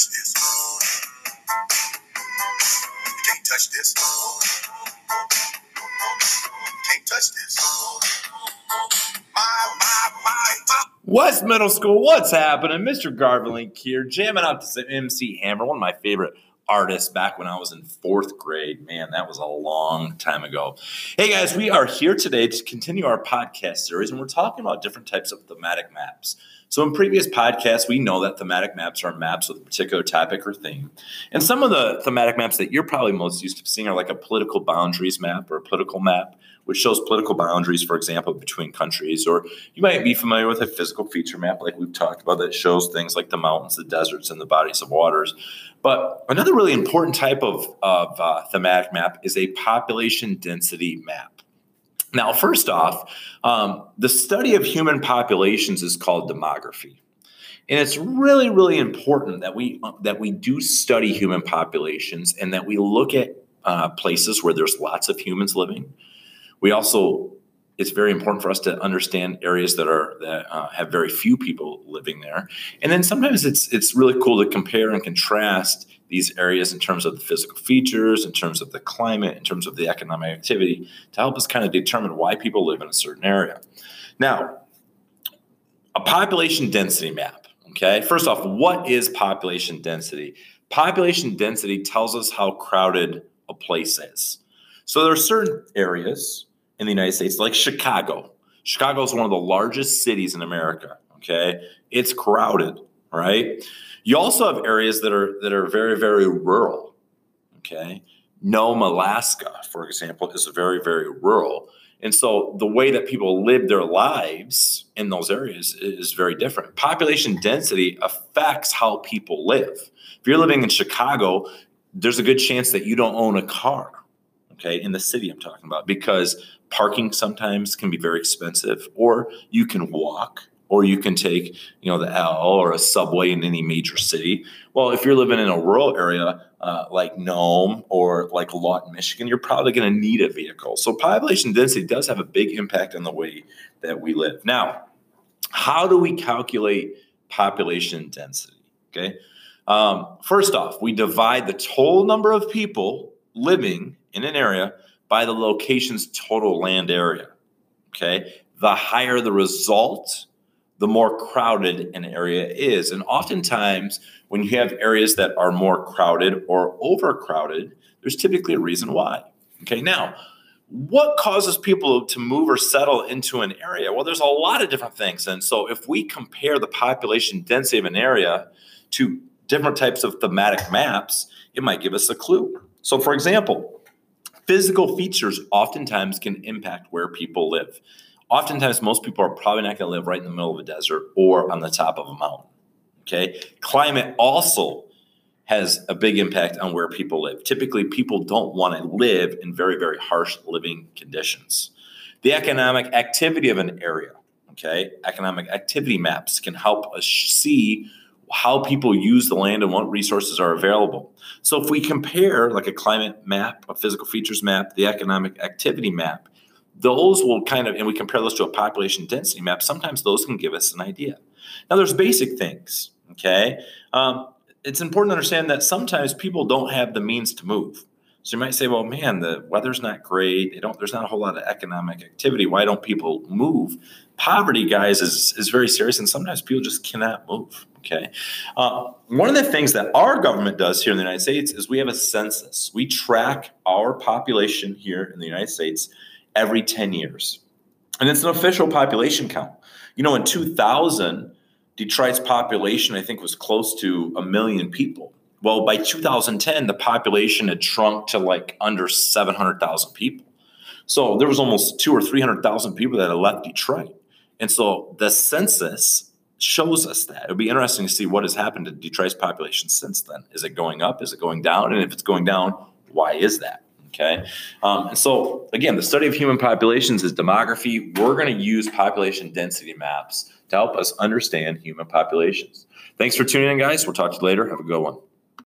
touch this. You can't touch this. Can't touch this. My, my, my, my. West Middle School, what's happening? Mr. Garvelink here, jamming out to some MC Hammer, one of my favorite artists back when I was in fourth grade. Man, that was a long time ago. Hey guys, we are here today to continue our podcast series, and we're talking about different types of thematic maps. So, in previous podcasts, we know that thematic maps are maps with a particular topic or theme. And some of the thematic maps that you're probably most used to seeing are like a political boundaries map or a political map, which shows political boundaries, for example, between countries. Or you might be familiar with a physical feature map, like we've talked about, that shows things like the mountains, the deserts, and the bodies of waters. But another really important type of, of uh, thematic map is a population density map. Now, first off, um, the study of human populations is called demography. And it's really, really important that we uh, that we do study human populations and that we look at uh, places where there's lots of humans living. We also it's very important for us to understand areas that are that uh, have very few people living there. And then sometimes it's it's really cool to compare and contrast these areas in terms of the physical features, in terms of the climate, in terms of the economic activity to help us kind of determine why people live in a certain area. Now, a population density map. Okay, first off, what is population density? Population density tells us how crowded a place is. So there are certain areas in the United States, like Chicago. Chicago is one of the largest cities in America. Okay, it's crowded, right? You also have areas that are that are very very rural. Okay, Nome, Alaska, for example, is very very rural, and so the way that people live their lives in those areas is very different. Population density affects how people live. If you're living in Chicago, there's a good chance that you don't own a car okay, in the city I'm talking about, because parking sometimes can be very expensive, or you can walk, or you can take, you know, the L or a subway in any major city. Well, if you're living in a rural area uh, like Nome or like Lawton, Michigan, you're probably going to need a vehicle. So population density does have a big impact on the way that we live. Now, how do we calculate population density? Okay. Um, first off, we divide the total number of people living in an area by the location's total land area. Okay. The higher the result, the more crowded an area is. And oftentimes, when you have areas that are more crowded or overcrowded, there's typically a reason why. Okay. Now, what causes people to move or settle into an area? Well, there's a lot of different things. And so, if we compare the population density of an area to different types of thematic maps, it might give us a clue. So, for example, physical features oftentimes can impact where people live. Oftentimes, most people are probably not going to live right in the middle of a desert or on the top of a mountain. Okay. Climate also has a big impact on where people live. Typically, people don't want to live in very, very harsh living conditions. The economic activity of an area, okay, economic activity maps can help us see how people use the land and what resources are available. So if we compare like a climate map, a physical features map, the economic activity map, those will kind of, and we compare those to a population density map, sometimes those can give us an idea. Now there's basic things, okay? Um, it's important to understand that sometimes people don't have the means to move. So you might say, well, man, the weather's not great. They don't, there's not a whole lot of economic activity. Why don't people move? Poverty, guys, is, is very serious, and sometimes people just cannot move. Okay. Uh, one of the things that our government does here in the United States is we have a census. We track our population here in the United States every 10 years. And it's an official population count. You know, in 2000, Detroit's population, I think, was close to a million people. Well, by 2010, the population had shrunk to like under 700,000 people. So there was almost two or 300,000 people that had left Detroit. And so the census shows us that. It would be interesting to see what has happened to Detroit's population since then. Is it going up? Is it going down? And if it's going down, why is that? Okay. Um, and so, again, the study of human populations is demography. We're going to use population density maps to help us understand human populations. Thanks for tuning in, guys. We'll talk to you later. Have a good one.